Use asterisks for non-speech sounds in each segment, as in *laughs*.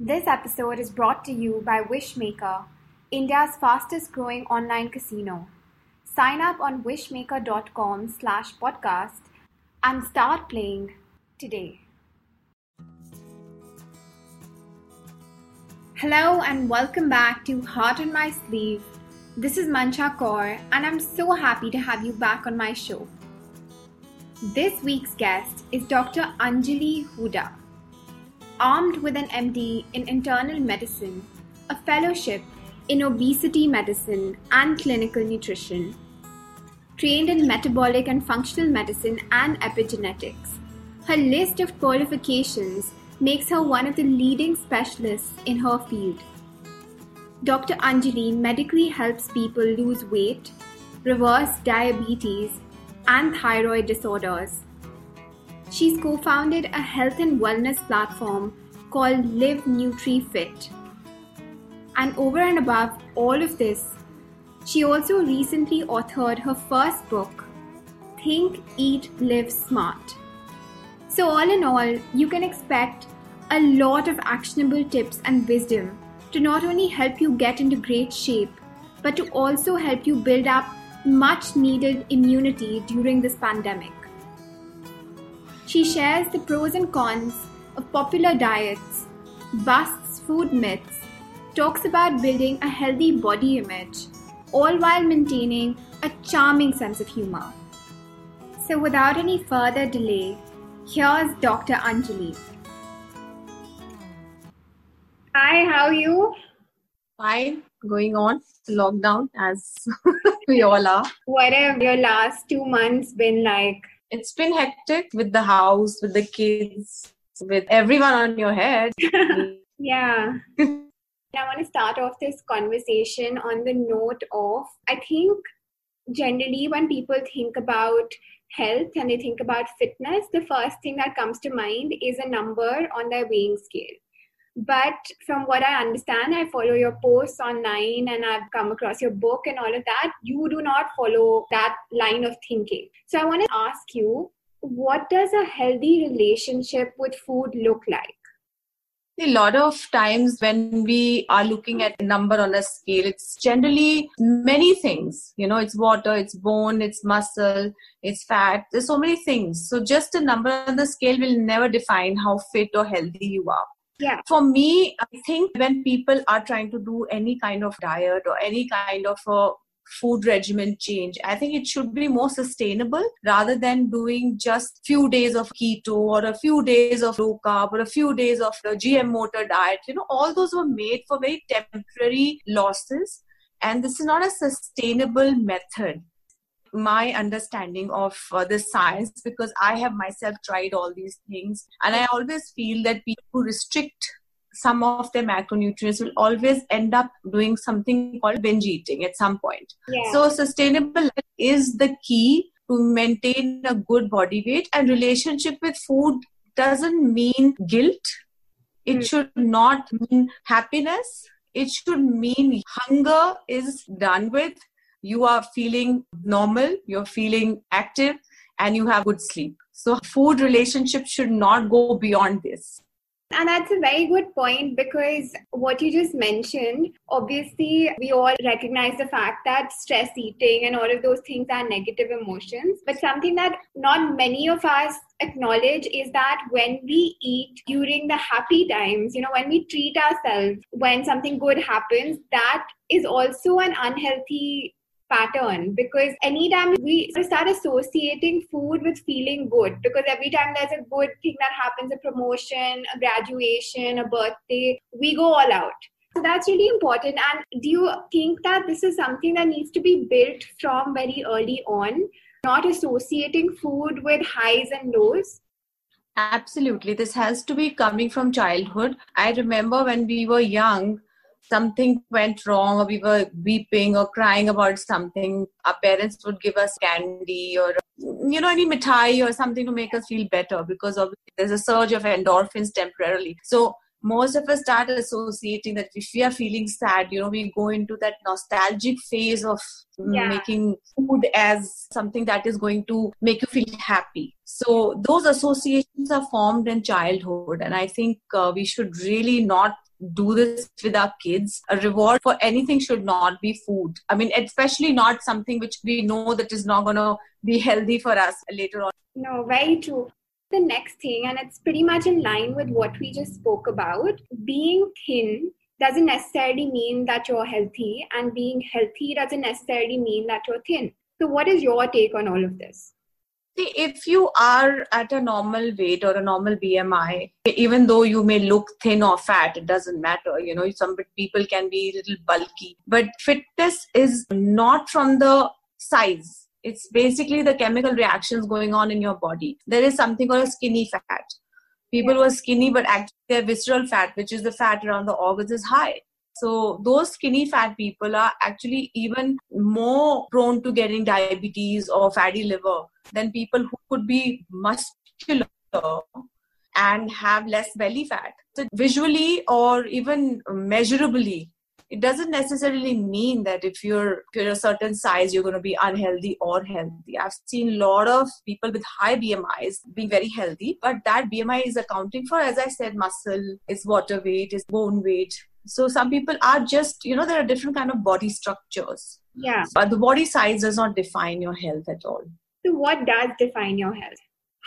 This episode is brought to you by Wishmaker, India's fastest growing online casino. Sign up on wishmaker.com slash podcast and start playing today. Hello and welcome back to Heart on My Sleeve. This is Mancha Kaur and I'm so happy to have you back on my show. This week's guest is Dr. Anjali Hooda. Armed with an MD in internal medicine, a fellowship in obesity medicine and clinical nutrition, trained in metabolic and functional medicine and epigenetics. Her list of qualifications makes her one of the leading specialists in her field. Dr. Anjali medically helps people lose weight, reverse diabetes, and thyroid disorders. She's co founded a health and wellness platform called Live NutriFit. And over and above all of this, she also recently authored her first book, Think, Eat, Live Smart. So, all in all, you can expect a lot of actionable tips and wisdom to not only help you get into great shape, but to also help you build up much needed immunity during this pandemic. She shares the pros and cons of popular diets, busts food myths, talks about building a healthy body image, all while maintaining a charming sense of humor. So, without any further delay, here's Dr. Anjali. Hi, how are you? Fine, going on lockdown as *laughs* we all are. What have your last two months been like? It's been hectic with the house, with the kids, with everyone on your head. *laughs* yeah. *laughs* I want to start off this conversation on the note of I think generally when people think about health and they think about fitness, the first thing that comes to mind is a number on their weighing scale. But from what I understand, I follow your posts online and I've come across your book and all of that. You do not follow that line of thinking. So I want to ask you what does a healthy relationship with food look like? A lot of times when we are looking at a number on a scale, it's generally many things. You know, it's water, it's bone, it's muscle, it's fat. There's so many things. So just a number on the scale will never define how fit or healthy you are. Yeah. For me, I think when people are trying to do any kind of diet or any kind of a food regimen change i think it should be more sustainable rather than doing just few days of keto or a few days of low carb or a few days of the gm motor diet. You know all those were made for very temporary losses. And this is not a sustainable method my understanding of uh, the science because I have myself tried all these things. And I always feel that people who restrict some of their macronutrients will always end up doing something called binge eating at some point. Yeah. So, sustainable is the key to maintain a good body weight, and relationship with food doesn't mean guilt, it Mm. should not mean happiness. It should mean hunger is done with you are feeling normal, you're feeling active, and you have good sleep. So, food relationship should not go beyond this. And that's a very good point because what you just mentioned, obviously, we all recognize the fact that stress eating and all of those things are negative emotions. But something that not many of us acknowledge is that when we eat during the happy times, you know, when we treat ourselves, when something good happens, that is also an unhealthy pattern because anytime we start associating food with feeling good because every time there's a good thing that happens a promotion a graduation a birthday we go all out so that's really important and do you think that this is something that needs to be built from very early on not associating food with highs and lows Absolutely. This has to be coming from childhood. I remember when we were young, something went wrong or we were weeping or crying about something, our parents would give us candy or, you know, any mithai or something to make us feel better because obviously there's a surge of endorphins temporarily. So most of us start associating that if we are feeling sad, you know, we go into that nostalgic phase of yeah. making food as something that is going to make you feel happy. So those associations are formed in childhood, and I think uh, we should really not do this with our kids. A reward for anything should not be food. I mean, especially not something which we know that is not going to be healthy for us later on. No, very true. The next thing, and it's pretty much in line with what we just spoke about, being thin doesn't necessarily mean that you're healthy, and being healthy doesn't necessarily mean that you're thin. So, what is your take on all of this? See, if you are at a normal weight or a normal BMI, even though you may look thin or fat, it doesn't matter. You know, some people can be a little bulky, but fitness is not from the size. It's basically the chemical reactions going on in your body. There is something called a skinny fat. People who are skinny, but actually their visceral fat, which is the fat around the organs, is high. So those skinny fat people are actually even more prone to getting diabetes or fatty liver than people who could be muscular and have less belly fat. So visually or even measurably, it doesn't necessarily mean that if you're, if you're a certain size you're going to be unhealthy or healthy i've seen a lot of people with high bmis being very healthy but that bmi is accounting for as i said muscle is water weight is bone weight so some people are just you know there are different kind of body structures. Yeah. But the body size does not define your health at all. So what does define your health?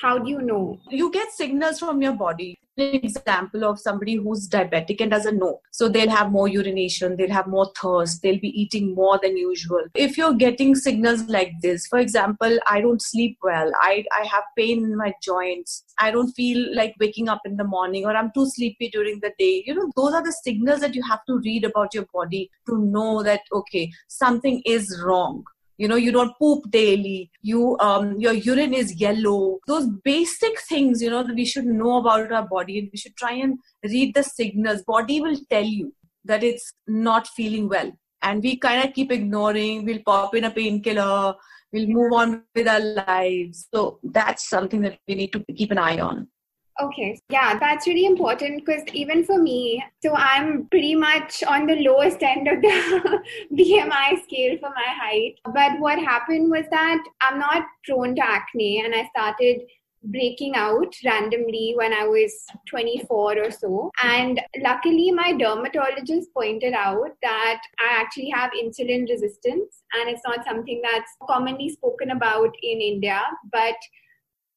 How do you know? You get signals from your body example of somebody who's diabetic and doesn't know. So they'll have more urination, they'll have more thirst, they'll be eating more than usual. If you're getting signals like this, for example, I don't sleep well, I, I have pain in my joints, I don't feel like waking up in the morning, or I'm too sleepy during the day, you know, those are the signals that you have to read about your body to know that, okay, something is wrong you know you don't poop daily. You um your urine is yellow. Those basic things you know that we should know about our body and we should try and read the signals. Body will tell you that it's not feeling well. And we kind of keep ignoring we'll pop in a painkiller we'll move on with our lives. So that's something that we need to keep an eye on Okay, yeah, that's really important because even for me, so I'm pretty much on the lowest end of the *laughs* BMI scale for my height. But what happened was that I'm not prone to acne, and I started breaking out randomly when I was 24 or so. And luckily, my dermatologist pointed out that I actually have insulin resistance, and it's not something that's commonly spoken about in India, but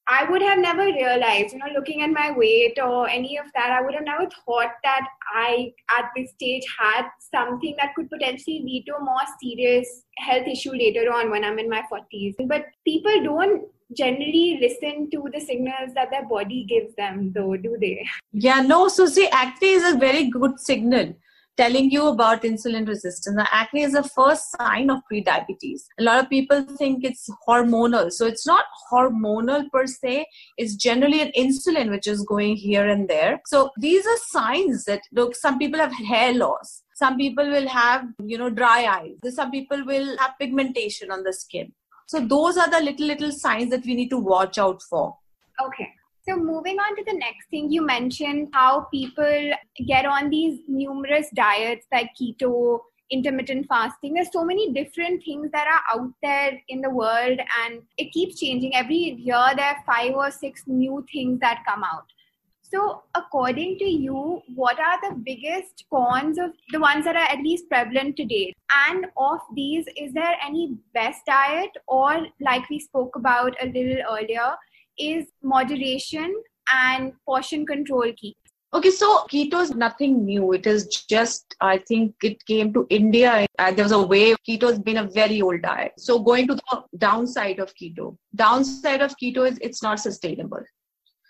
I would have never realized, you know, looking at my weight or any of that, I would have never thought that I, at this stage, had something that could potentially lead to a more serious health issue later on when I'm in my 40s. But people don't generally listen to the signals that their body gives them, though, do they? Yeah, no. So, see, acne is a very good signal telling you about insulin resistance. The acne is the first sign of prediabetes. A lot of people think it's hormonal. So it's not hormonal per se. It's generally an insulin which is going here and there. So these are signs that look, some people have hair loss. Some people will have, you know, dry eyes. Some people will have pigmentation on the skin. So those are the little, little signs that we need to watch out for. Okay. So, moving on to the next thing, you mentioned how people get on these numerous diets like keto, intermittent fasting. There's so many different things that are out there in the world, and it keeps changing. Every year, there are five or six new things that come out. So, according to you, what are the biggest cons of the ones that are at least prevalent today? And of these, is there any best diet, or like we spoke about a little earlier, is moderation and portion control key. Okay, so keto is nothing new. It is just, I think it came to India. Uh, there was a wave. Keto has been a very old diet. So going to the downside of keto. Downside of keto is it's not sustainable.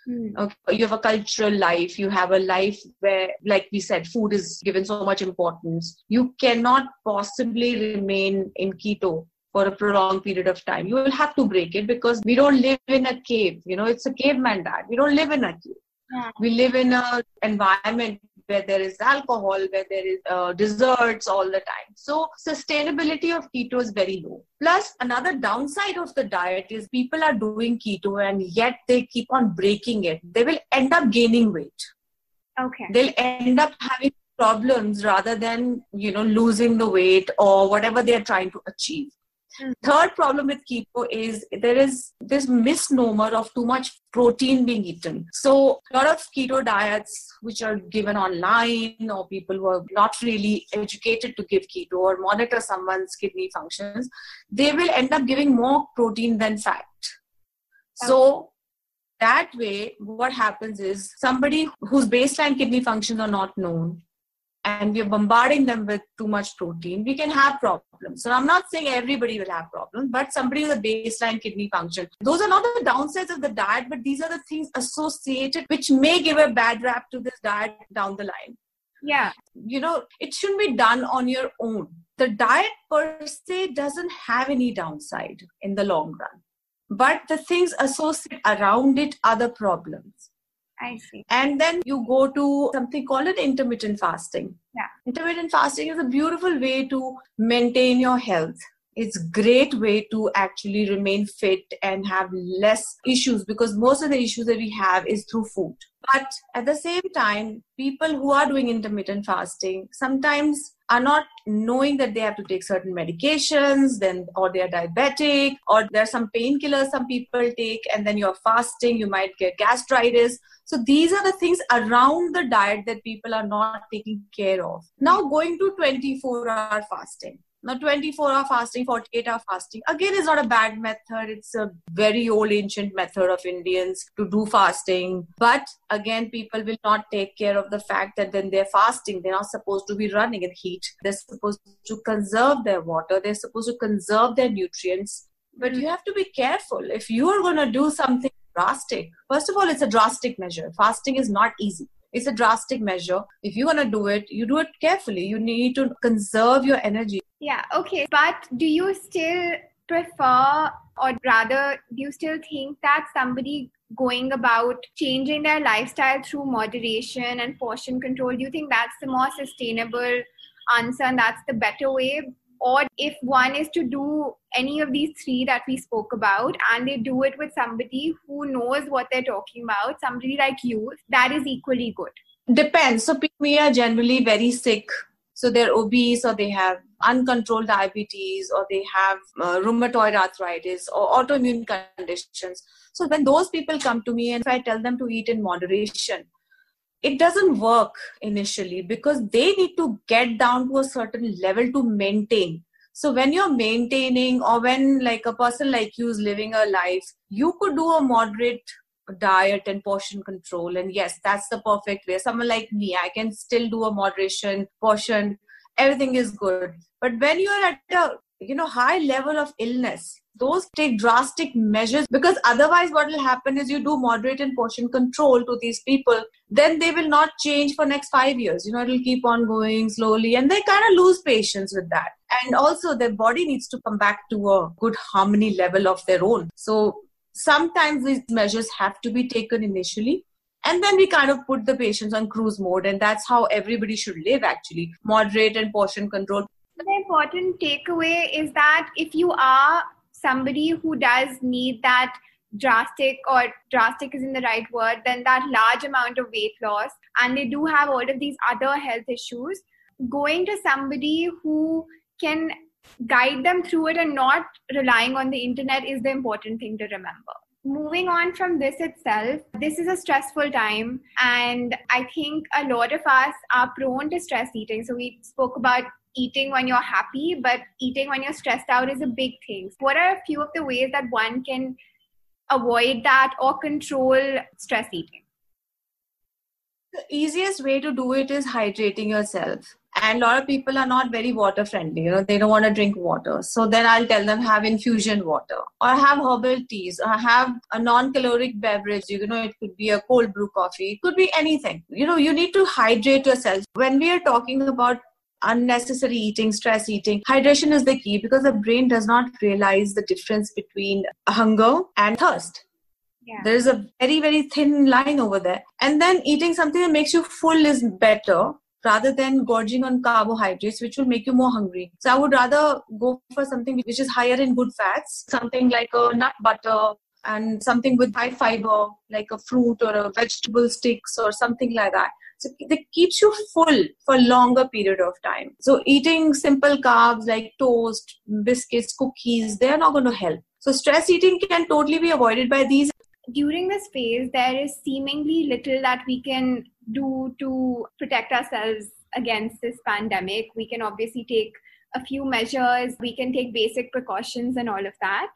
Hmm. Okay. You have a cultural life. You have a life where, like we said, food is given so much importance. You cannot possibly remain in keto for a prolonged period of time. You will have to break it because we don't live in a cave. You know, it's a caveman diet. We don't live in a cave. Yeah. We live in an environment where there is alcohol, where there is uh, desserts all the time. So sustainability of keto is very low. Plus, another downside of the diet is people are doing keto and yet they keep on breaking it. They will end up gaining weight. Okay. They'll end up having problems rather than you know losing the weight or whatever they're trying to achieve. Mm. Third problem with keto is there is this misnomer of too much protein being eaten. So a lot of keto diets which are given online or people who are not really educated to give keto or monitor someone's kidney functions, they will end up giving more protein than fat. So that way, what happens is somebody whose baseline kidney functions are not known and we're bombarding them with too much protein, we can have problems. So I'm not saying everybody will have problems, but somebody with a baseline kidney function. Those are not the downsides of the diet, but these are the things associated which may give a bad rap to this diet down the line. Yeah. You know, it shouldn't be done on your own. The diet per se doesn't have any downside in the long run. But the things associated around it are the problems. I see. And then you go to something called an intermittent fasting. Yeah. Intermittent fasting is a beautiful way to maintain your health. It's great way to actually remain fit and have less issues because most of the issues that we have is through food. But at the same time, people who are doing intermittent fasting sometimes are not knowing that they have to take certain medications then or they are diabetic or there are some painkillers some people take and then you're fasting you might get gastritis. So these are the things around the diet that people are not taking care of. Now going to 24 hour fasting now, 24 hour fasting, 48 hour fasting, again, is not a bad method. It's a very old ancient method of Indians to do fasting. But again, people will not take care of the fact that when they're fasting, they're not supposed to be running in heat. They're supposed to conserve their water, they're supposed to conserve their nutrients. But you have to be careful. If you are going to do something drastic, first of all, it's a drastic measure. Fasting is not easy it's a drastic measure. If going to do it, you do it carefully. You need to conserve your energy. Yeah, okay. But do you still prefer, or rather, do you still think that somebody going about changing their lifestyle through moderation and portion control, do you think that's the more sustainable answer and that's the better way? Or if one is to do any of these three that we spoke about and they do it with somebody who knows what they're talking about, somebody like you, that is equally good. Depends. So people are generally very sick so they're obese or they have uncontrolled diabetes or they have uh, rheumatoid arthritis or autoimmune conditions. So when those people come to me and I tell them to eat in moderation, it doesn't work initially because they need to get down to a certain level to maintain. So when you're maintaining or when like a person like you is living a life, you could do a moderate diet and portion control. And yes that's the perfect way. Someone like me i can still do a moderation portion. Everything is good. But when you're at a you know high level of illness those take drastic measures because otherwise what will happen is you do moderate and portion control to these people then they will not change for next 5 years. You know it'll keep on going slowly and they kind of lose patience with that. And also their body needs to come back to a good harmony level of their own. So sometimes these measures have to be taken initially and then we kind of put the patients on cruise mode and that's how everybody should live actually. Moderate and portion control the important takeaway is that if you are somebody who does need that drastic or drastic is in the right word then that large amount of weight loss and they do have all of these other health issues going to somebody who can guide them through it and not relying on the internet is the important thing to remember. Moving on from this itself, this is a stressful time, and I think a lot of us are prone to stress eating. So, we spoke about eating when you're happy, but eating when you're stressed out is a big thing. What are a few of the ways that one can avoid that or control stress eating? The easiest way to do it is hydrating yourself. And a lot of people are not very water friendly you know they don't want to drink water. So then i'll tell them have infusion water or have herbal teas or have a non-caloric beverage. You know it could be a cold brew coffee it could be anything. You know you need to hydrate yourself. When we are talking about unnecessary eating, stress eating. Hydration is the key because the brain does not realize the difference between hunger and thirst. Yeah. There's a very, very thin line over there. And then eating something that makes you full is better rather than gorging on carbohydrates, which will make you more hungry. So I would rather go for something which is higher in good fats, something like a nut butter and something with high fiber, like a fruit or a vegetable sticks or something like that. So it keeps you full for longer period of time. So eating simple carbs like toast, biscuits, cookies, they're not going to help. So stress eating can totally be avoided by these. During this phase, there is seemingly little that we can do to protect ourselves against this pandemic. We can obviously take a few measures, we can take basic precautions and all of that.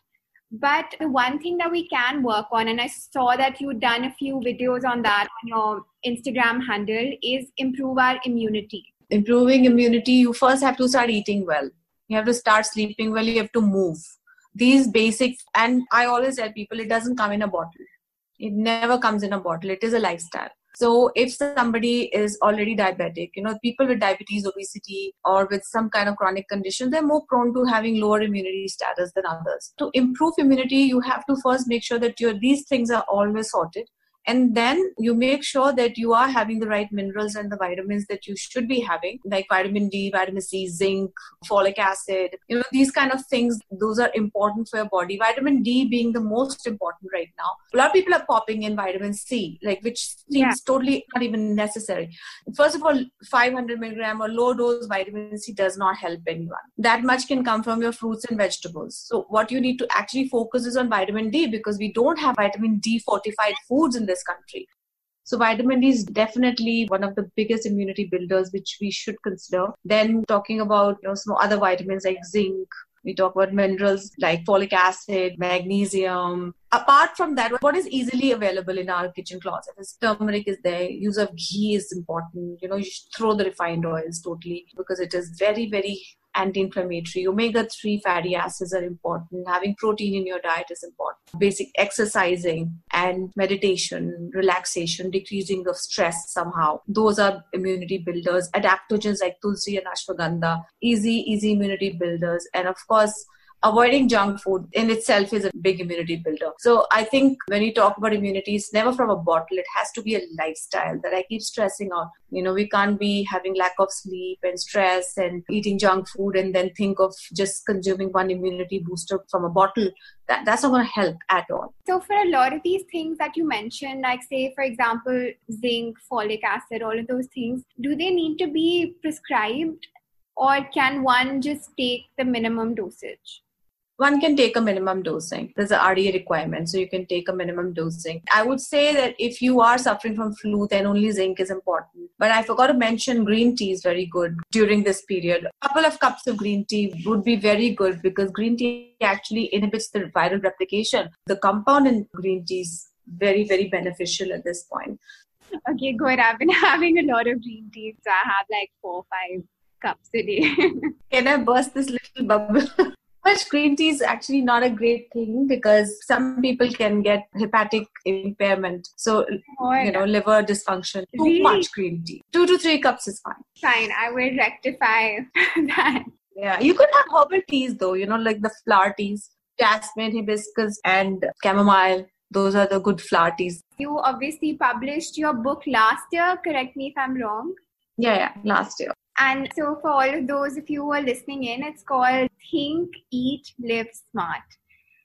But the one thing that we can work on, and I saw that you've done a few videos on that on your Instagram handle, is improve our immunity. Improving immunity, you first have to start eating well. You have to start sleeping well. You have to move. These basics, and I always tell people it doesn't come in a bottle. It never comes in a bottle. It is a lifestyle. So if somebody is already diabetic, you know, people with diabetes, obesity, or with some kind of chronic condition, they're more prone to having lower immunity status than others. To improve immunity, you have to first make sure that your these things are always sorted and then you make sure that you are having the right minerals and the vitamins that you should be having like vitamin d vitamin c zinc folic acid you know these kind of things those are important for your body. Vitamin d being the most important right now. A lot of people are popping in vitamin c like which seems yeah. totally not even necessary. First of all 500 milligram or low dose vitamin c does not help anyone. That much can come from your fruits and vegetables. So what you need to actually focus is on vitamin d because we don't have vitamin d fortified foods in this this country. So vitamin D is definitely one of the biggest immunity builders which we should consider. Then talking about you know some other vitamins like zinc, we talk about minerals like folic acid, magnesium. Apart from that, what is easily available in our kitchen closet is turmeric is there. Use of ghee is important. You know, you should throw the refined oils totally because it is very, very anti-inflammatory. Omega-3 fatty acids are important. Having protein in your diet is important. Basic exercising and meditation, relaxation, decreasing of stress somehow. Those are immunity builders. Adaptogens like tulsi and ashwagandha, easy, easy immunity builders. And of course, avoiding junk food in itself is a big immunity builder. So I think when you talk about immunity, it's never from a bottle. It has to be a lifestyle that I keep stressing on. You know, we can't be having lack of sleep and stress and eating junk food and then think of just consuming one immunity booster from a bottle. That, that's not going to help at all. So for a lot of these things that you mentioned, like say, for example, zinc, folic acid, all of those things, do they need to be prescribed or can one just take the minimum dosage? One can take a minimum dosing. There's a RDA requirement, so you can take a minimum dosing. I would say that if you are suffering from flu, then only zinc is important. But I forgot to mention green tea is very good during this period. A couple of cups of green tea would be very good because green tea actually inhibits the viral replication. The compound in green tea is very, very beneficial at this point. Okay, good. I've been *laughs* having a lot of green tea, so I have like four, five cups a day. *laughs* Can I burst this little bubble? *laughs* much green tea is actually not a great thing because some people can get hepatic impairment. So, oh, you know, liver dysfunction. Too really? much green tea. Two to three cups is fine. Fine. I will rectify *laughs* that. Yeah. You could have herbal teas though, you know, like the flower teas, jasmine, hibiscus, and chamomile. Those are the good flower teas. You obviously published your book last year. Correct me if I'm wrong. Yeah, yeah, last year. And so, for all of those of you who are listening in, it's called Think, Eat, Live Smart.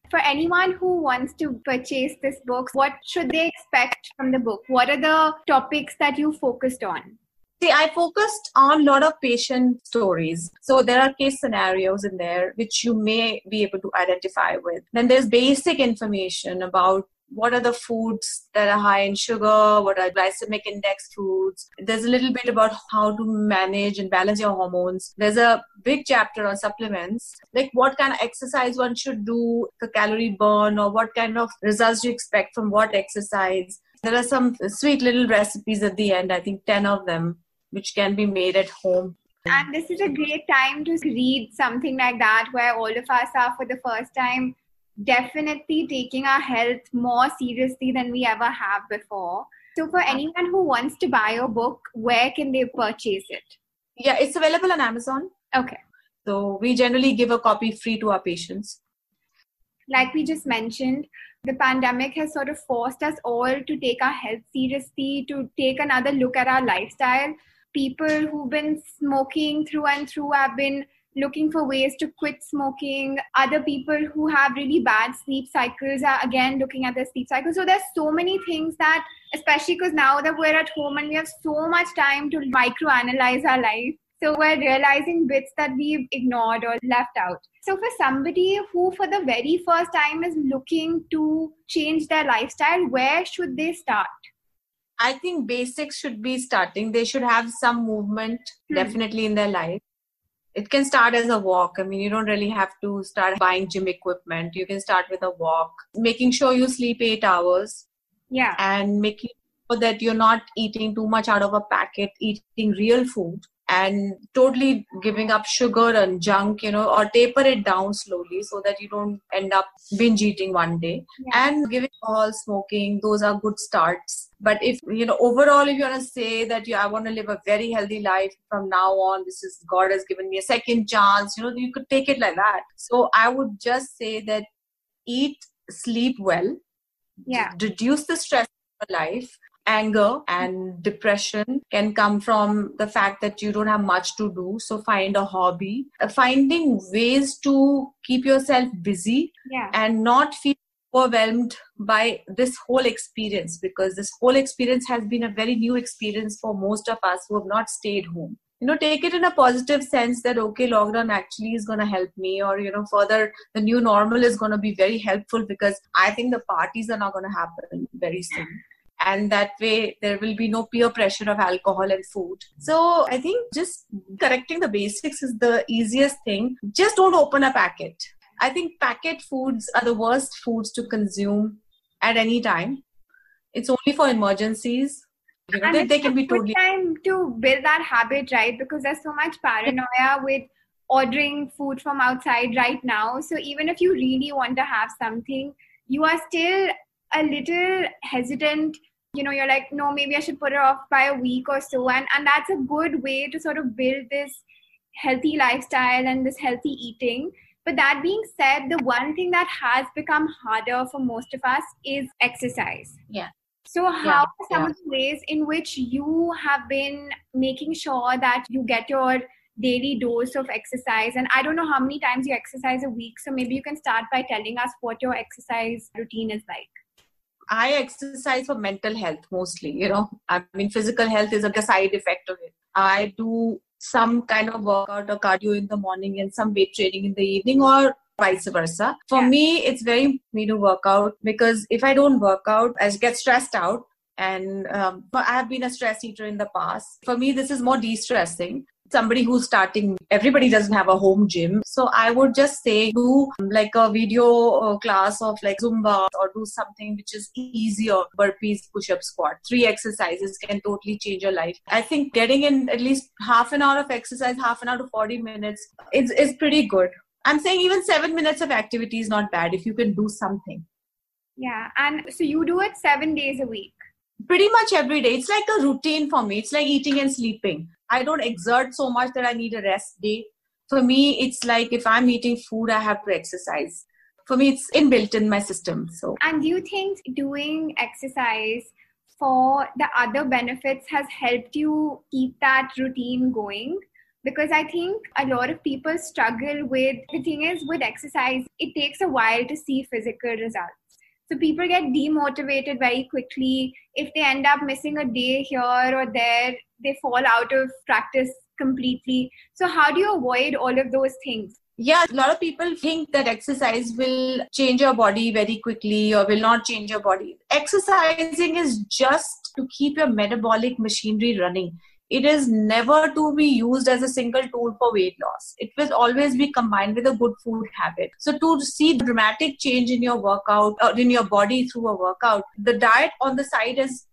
For anyone who wants to purchase this book, what should they expect from the book? What are the topics that you focused on? See, I focused on a lot of patient stories. So there are case scenarios in there which you may be able to identify with. Then there's basic information about what are the foods that are high in sugar, what are glycemic index foods. There's a little bit about how to manage and balance your hormones. There's a big chapter on supplements, like what kind of exercise one should do, the calorie burn, or what kind of results you expect from what exercise. There are some sweet little recipes at the end, I think 10 of them, which can be made at home. And this is a great time to read something like that where all of us are for the first time definitely taking our health more seriously than we ever have before. So, for anyone who wants to buy your book, where can they purchase it? Yeah, it's available on Amazon. Okay. So we generally give a copy free to our patients. Like we just mentioned, the pandemic has sort of forced us all to take our health seriously, to take another look at our lifestyle. People who've been smoking through and through have been looking for ways to quit smoking. Other people who have really bad sleep cycles are again looking at their sleep cycle. So there's so many things that, especially because now that we're at home and we have so much time to microanalyze our life, so we're realizing bits that we've ignored or left out. So for somebody who for the very first time is looking to change their lifestyle, where should they start? I think basics should be starting. They should have some movement hmm. definitely in their life it can start as a walk. I mean, you don't really have to start buying gym equipment. You can start with a walk, making sure you sleep eight hours. Yeah. And making sure that you're not eating too much out of a packet, eating real food and totally giving up sugar and junk, you know, or taper it down slowly so that you don't end up binge eating one day. Yeah. And giving all smoking, those are good starts. But if, you know, overall, if you want to say that you, I want to live a very healthy life from now on, this is God has given me a second chance, you know, you could take it like that. So I would just say that eat, sleep well. Yeah. Reduce the stress of life anger and depression can come from the fact that you don't have much to do. So find a hobby. Uh, finding ways to keep yourself busy yeah. and not feel overwhelmed by this whole experience because this whole experience has been a very new experience for most of us who have not stayed home. You know take it in a positive sense that okay lockdown actually is going to help me or you know further the new normal is going to be very helpful because i think the parties are not going to happen very soon and that way there will be no peer pressure of alcohol and food. So i think just correcting the basics is the easiest thing. Just don't open a packet. I think packet foods are the worst foods to consume at any time. It's only for emergencies. You know, they, they can be totally time to build that habit right? Because there's so much paranoia with ordering food from outside right now. So even if you really want to have something you are still a little hesitant you know you're like no maybe i should put it off by a week or so. And and that's a good way to sort of build this healthy lifestyle and this healthy eating. But that being said the one thing that has become harder for most of us is exercise. Yeah. So how yeah, are some yeah. of the ways in which you have been making sure that you get your daily dose of exercise? And i don't know how many times you exercise a week so maybe you can start by telling us what your exercise routine is like I exercise for mental health mostly. You know, I mean, physical health is like a side effect of it. I do some kind of workout or cardio in the morning and some weight training in the evening, or vice versa. For yeah. me, it's very me to work out because if I don't work out, I get stressed out. And um, I have been a stress eater in the past. For me, this is more de stressing somebody who's starting everybody doesn't have a home gym. So i would just say do like a video uh, class of like zumba or do something which is easier burpees push up squat. Three exercises can totally change your life. I think getting in at least half an hour of exercise half an hour to 40 minutes is, is pretty good. I'm saying even seven minutes of activity is not bad if you can do something. Yeah and so you do it seven days a week pretty much every day it's like a routine for me it's like eating and sleeping I don't exert so much that I need a rest day. For me, it's like if I'm eating food, I have to exercise. For me, it's inbuilt in my system. So, and do you think doing exercise for the other benefits has helped you keep that routine going? Because I think a lot of people struggle with the thing is with exercise, it takes a while to see physical results. So people get demotivated very quickly. If they end up missing a day here or there, they fall out of practice completely. So how do you avoid all of those things? Yeah, a lot of people think that exercise will change your body very quickly or will not change your body. Exercising is just to keep your metabolic machinery running it is never to be used as a single tool for weight loss. It will always be combined with a good food habit. So to see dramatic change in your workout or in your body through a workout, the diet on the side is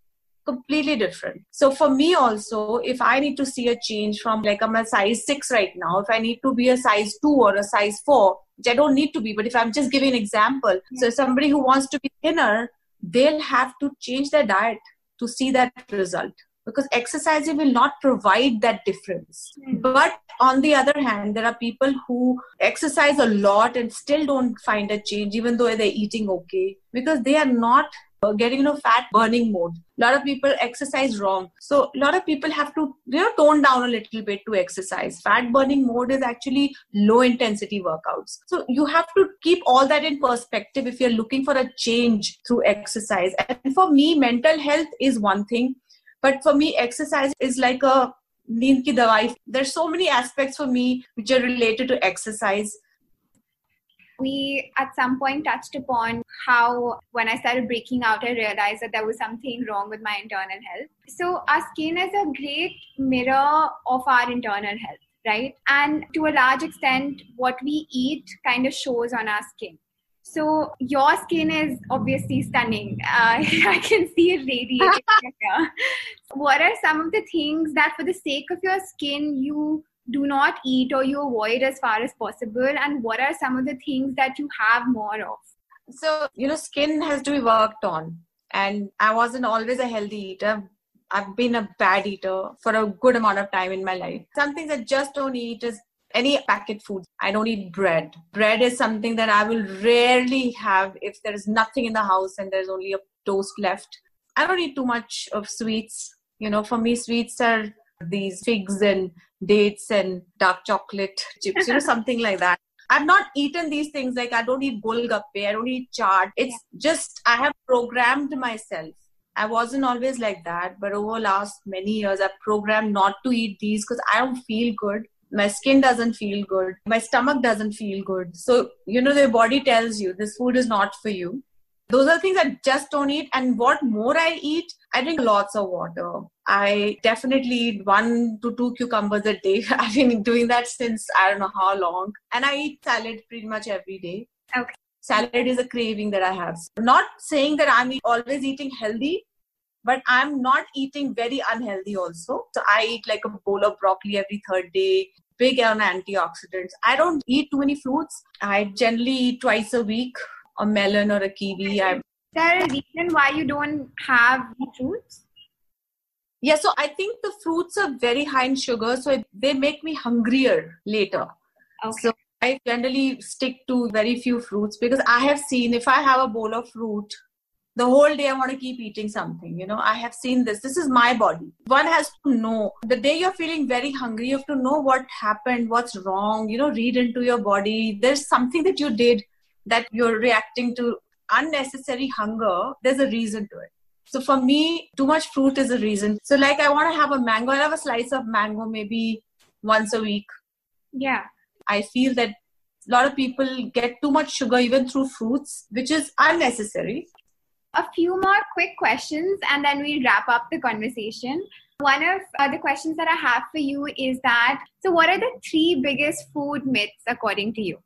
completely different. So for me also, if I need to see a change from like I'm a size six right now, if I need to be a size two or a size four, which I don't need to be, but if I'm just giving an example, so somebody who wants to be thinner, they'll have to change their diet to see that result because exercising will not provide that difference. Hmm. But on the other hand, there are people who exercise a lot and still don't find a change, even though they're eating okay, because they are not uh, getting you know fat burning mode. A lot of people exercise wrong. So a lot of people have to you know tone down a little bit to exercise. Fat burning mode is actually low intensity workouts. So you have to keep all that in perspective if you're looking for a change through exercise. And for me mental health is one thing but for me, exercise is like a neend ki dawai. There's so many aspects for me which are related to exercise. We at some point touched upon how when I started breaking out, I realized that there was something wrong with my internal health. So our skin is a great mirror of our internal health right? And to a large extent, what we eat kind of shows on our skin. So, your skin is obviously stunning. Uh, *laughs* I can see it radiating *laughs* here. What are some of the things that, for the sake of your skin, you do not eat or you avoid as far as possible? And what are some of the things that you have more of? So you know skin has to be worked on. And i wasn't always a healthy eater. I've been a bad eater for a good amount of time in my life. Some things i just don't eat is any packet food i don't eat bread bread is something that i will rarely have if there is nothing in the house and there's only a toast left i don't eat too much of sweets you know for me sweets are these figs and dates and dark chocolate chips, you know, *laughs* something like that. I've not eaten these things like I don't eat golgappe, I don't eat chaat. It's just I have programmed myself. I wasn't always like that, but over last many years I've programmed not to eat these because I don't feel good. My skin doesn't feel good. My stomach doesn't feel good. So, you know, the body tells you this food is not for you. Those are things I just don't eat. And what more I eat, I drink lots of water. I definitely eat one to two cucumbers a day. *laughs* I've been doing that since I don't know how long. And I eat salad pretty much every day. Okay. Salad is a craving that I have. Not saying that I'm always eating healthy, but I'm not eating very unhealthy also. So I eat like a bowl of broccoli every third day, big on antioxidants. I don't eat too many fruits. I generally eat twice a week a melon or a kiwi. I, Is there a reason why you don't have the fruits? yeah, so I think the fruits are very high in sugar, so it, they make me hungrier later. Okay. So I generally stick to very few fruits because I have seen if I have a bowl of fruit, the whole day I want to keep eating something. You know, I have seen this. This is my body. One has to know the day you're feeling very hungry, you have to know what happened, what's wrong, you know, read into your body. There's something that you did that you're reacting to unnecessary hunger. There's a reason to it. So for me, too much fruit is a reason. So like I want to have a mango, I have a slice of mango maybe once a week. Yeah. I feel that a lot of people get too much sugar even through fruits, which is unnecessary. A few more quick questions and then we'll wrap up the conversation. One of uh, the questions that I have for you is that so, what are the three biggest food myths according to you?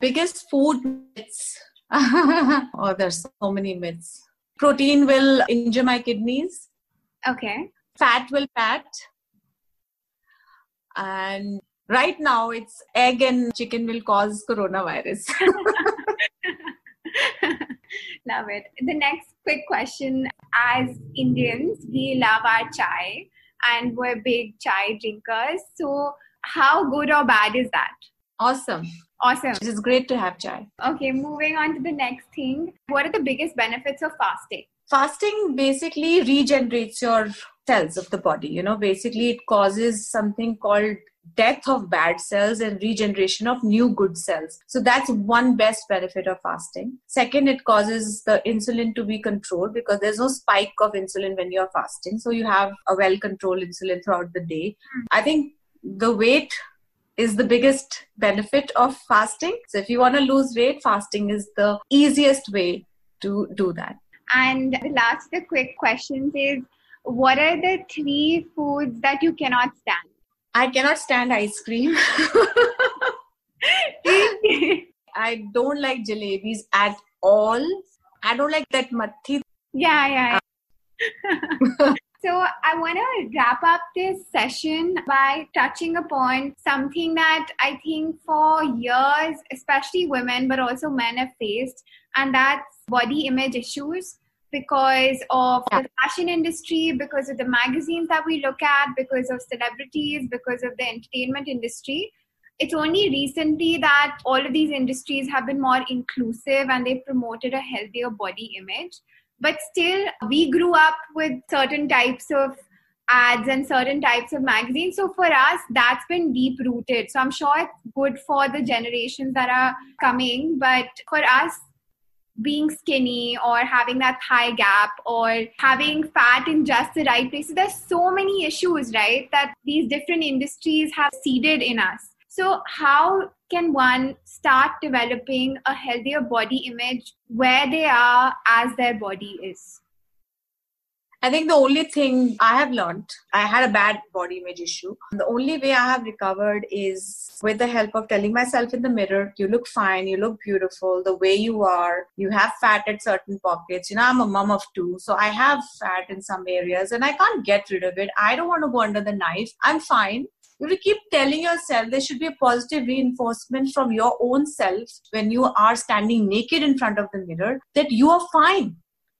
Biggest food myths. *laughs* oh, there's so many myths. Protein will injure my kidneys. Okay. Fat will fat. And right now, it's egg and chicken will cause coronavirus. *laughs* love it. The next quick question as Indians, we love our chai and we're big chai drinkers. So, how good or bad is that? awesome. Awesome. It is great to have chai. Okay, moving on to the next thing. What are the biggest benefits of fasting? Fasting basically regenerates your cells of the body. You know, basically, it causes something called death of bad cells and regeneration of new good cells. So that's one best benefit of fasting. Second, it causes the insulin to be controlled because there's no spike of insulin when you're fasting. So you have a well controlled insulin throughout the day. Hmm. I think the weight is the biggest benefit of fasting. So if you want to lose weight, fasting is the easiest way to do that. And the last, the quick questions is what are the three foods that you cannot stand? I cannot stand ice cream. *laughs* I don't like jalebis at all. I don't like that mathi. Yeah, yeah. yeah. *laughs* so I want to wrap up this session by touching upon something that I think for years, especially women, but also men have faced, and that's body image issues because of yeah. the fashion industry, because of the magazines that we look at, because of celebrities, because of the entertainment industry. It's only recently that all of these industries have been more inclusive and they've promoted a healthier body image. But still, we grew up with certain types of ads and certain types of magazines. So for us, that's been deep rooted. So I'm sure it's good for the generations that are coming. But for us, being skinny or having that thigh gap or having fat in just the right places, there's so many issues, right? That these different industries have seeded in us. So, how can one start developing a healthier body image where they are as their body is? I think the only thing I have learned, I had a bad body image issue. The only way I have recovered is with the help of telling myself in the mirror, you look fine, you look beautiful, the way you are, you have fat at certain pockets. You know, I'm a mom of two, so I have fat in some areas and I can't get rid of it. I don't want to go under the knife. I'm fine. You keep telling yourself there should be a positive reinforcement from your own self when you are standing naked in front of the mirror that you are fine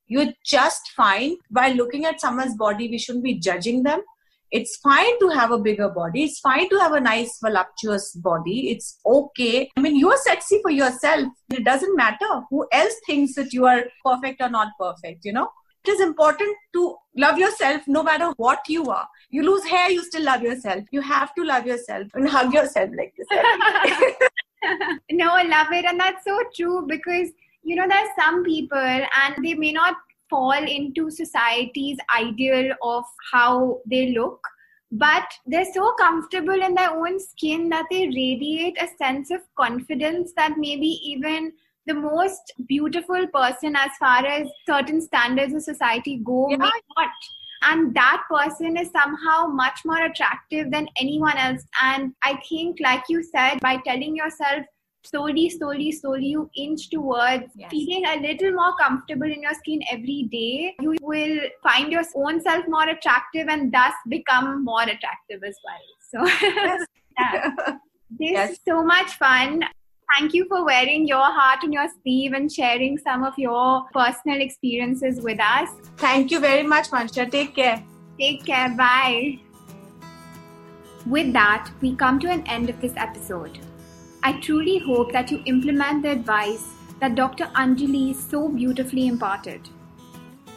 you're just fine by looking at someone's body we shouldn't be judging them. It's fine to have a bigger body. It's fine to have a nice voluptuous body. It's okay. I mean you're sexy for yourself. It doesn't matter who else thinks that you are perfect or not perfect you know? It is important to love yourself no matter what you are. You lose hair you still love yourself. You have to love yourself and hug yourself like this. *laughs* No i love it. And that's so true because you know, there's some people and they may not fall into society's ideal of how they look, but they're so comfortable in their own skin that they radiate a sense of confidence that maybe even the most beautiful person, as far as certain standards of society go, yeah. may not. And that person is somehow much more attractive than anyone else. And I think, like you said, by telling yourself, slowly, slowly, slowly you inch towards yes. feeling a little more comfortable in your skin every day. You will find your own self more attractive and thus become more attractive as well. So, *laughs* yeah. this yes. is so much fun. Thank you for wearing your heart on your sleeve and sharing some of your personal experiences with us. Thank you very much, Mansha. Take care. Take care. Bye. With that, we come to an end of this episode. I truly hope that you implement the advice that Dr. Anjali so beautifully imparted.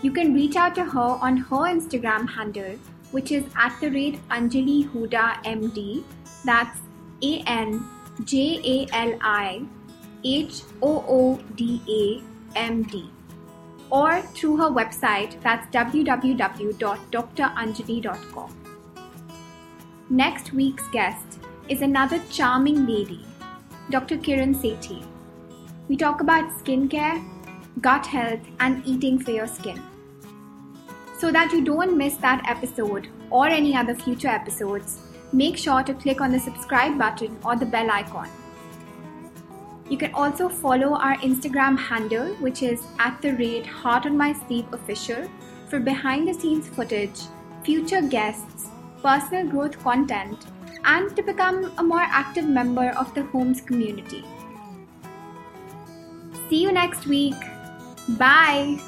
You can reach out to her on her Instagram handle, which is at the rate Anjali Hooda MD. That's A N J A L I H O O D A M D. Or through her website, that's www.dranjali.com. Next week's guest is another charming lady Dr. Kiran Sethi. We talk about skincare, gut health, and eating for your skin. So that you don't miss that episode or any other future episodes, make sure to click on the subscribe button or the bell icon. You can also follow our Instagram handle, which is at the rate Heart on My Sleeve Official, for behind the scenes footage, future guests, personal growth content, and to become a more active member of the Homes community. See you next week. Bye.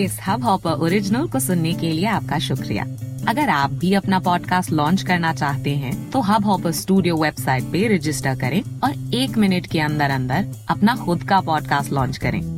इस Hubhopper original को सुनने के लिए आपका शुक्रिया अगर आप भी अपना पॉडकास्ट लॉन्च करना चाहते हैं तो हब हॉपर स्टूडियो वेबसाइट पे रजिस्टर करें और एक मिनट के अंदर अंदर अपना खुद का पॉडकास्ट लॉन्च करें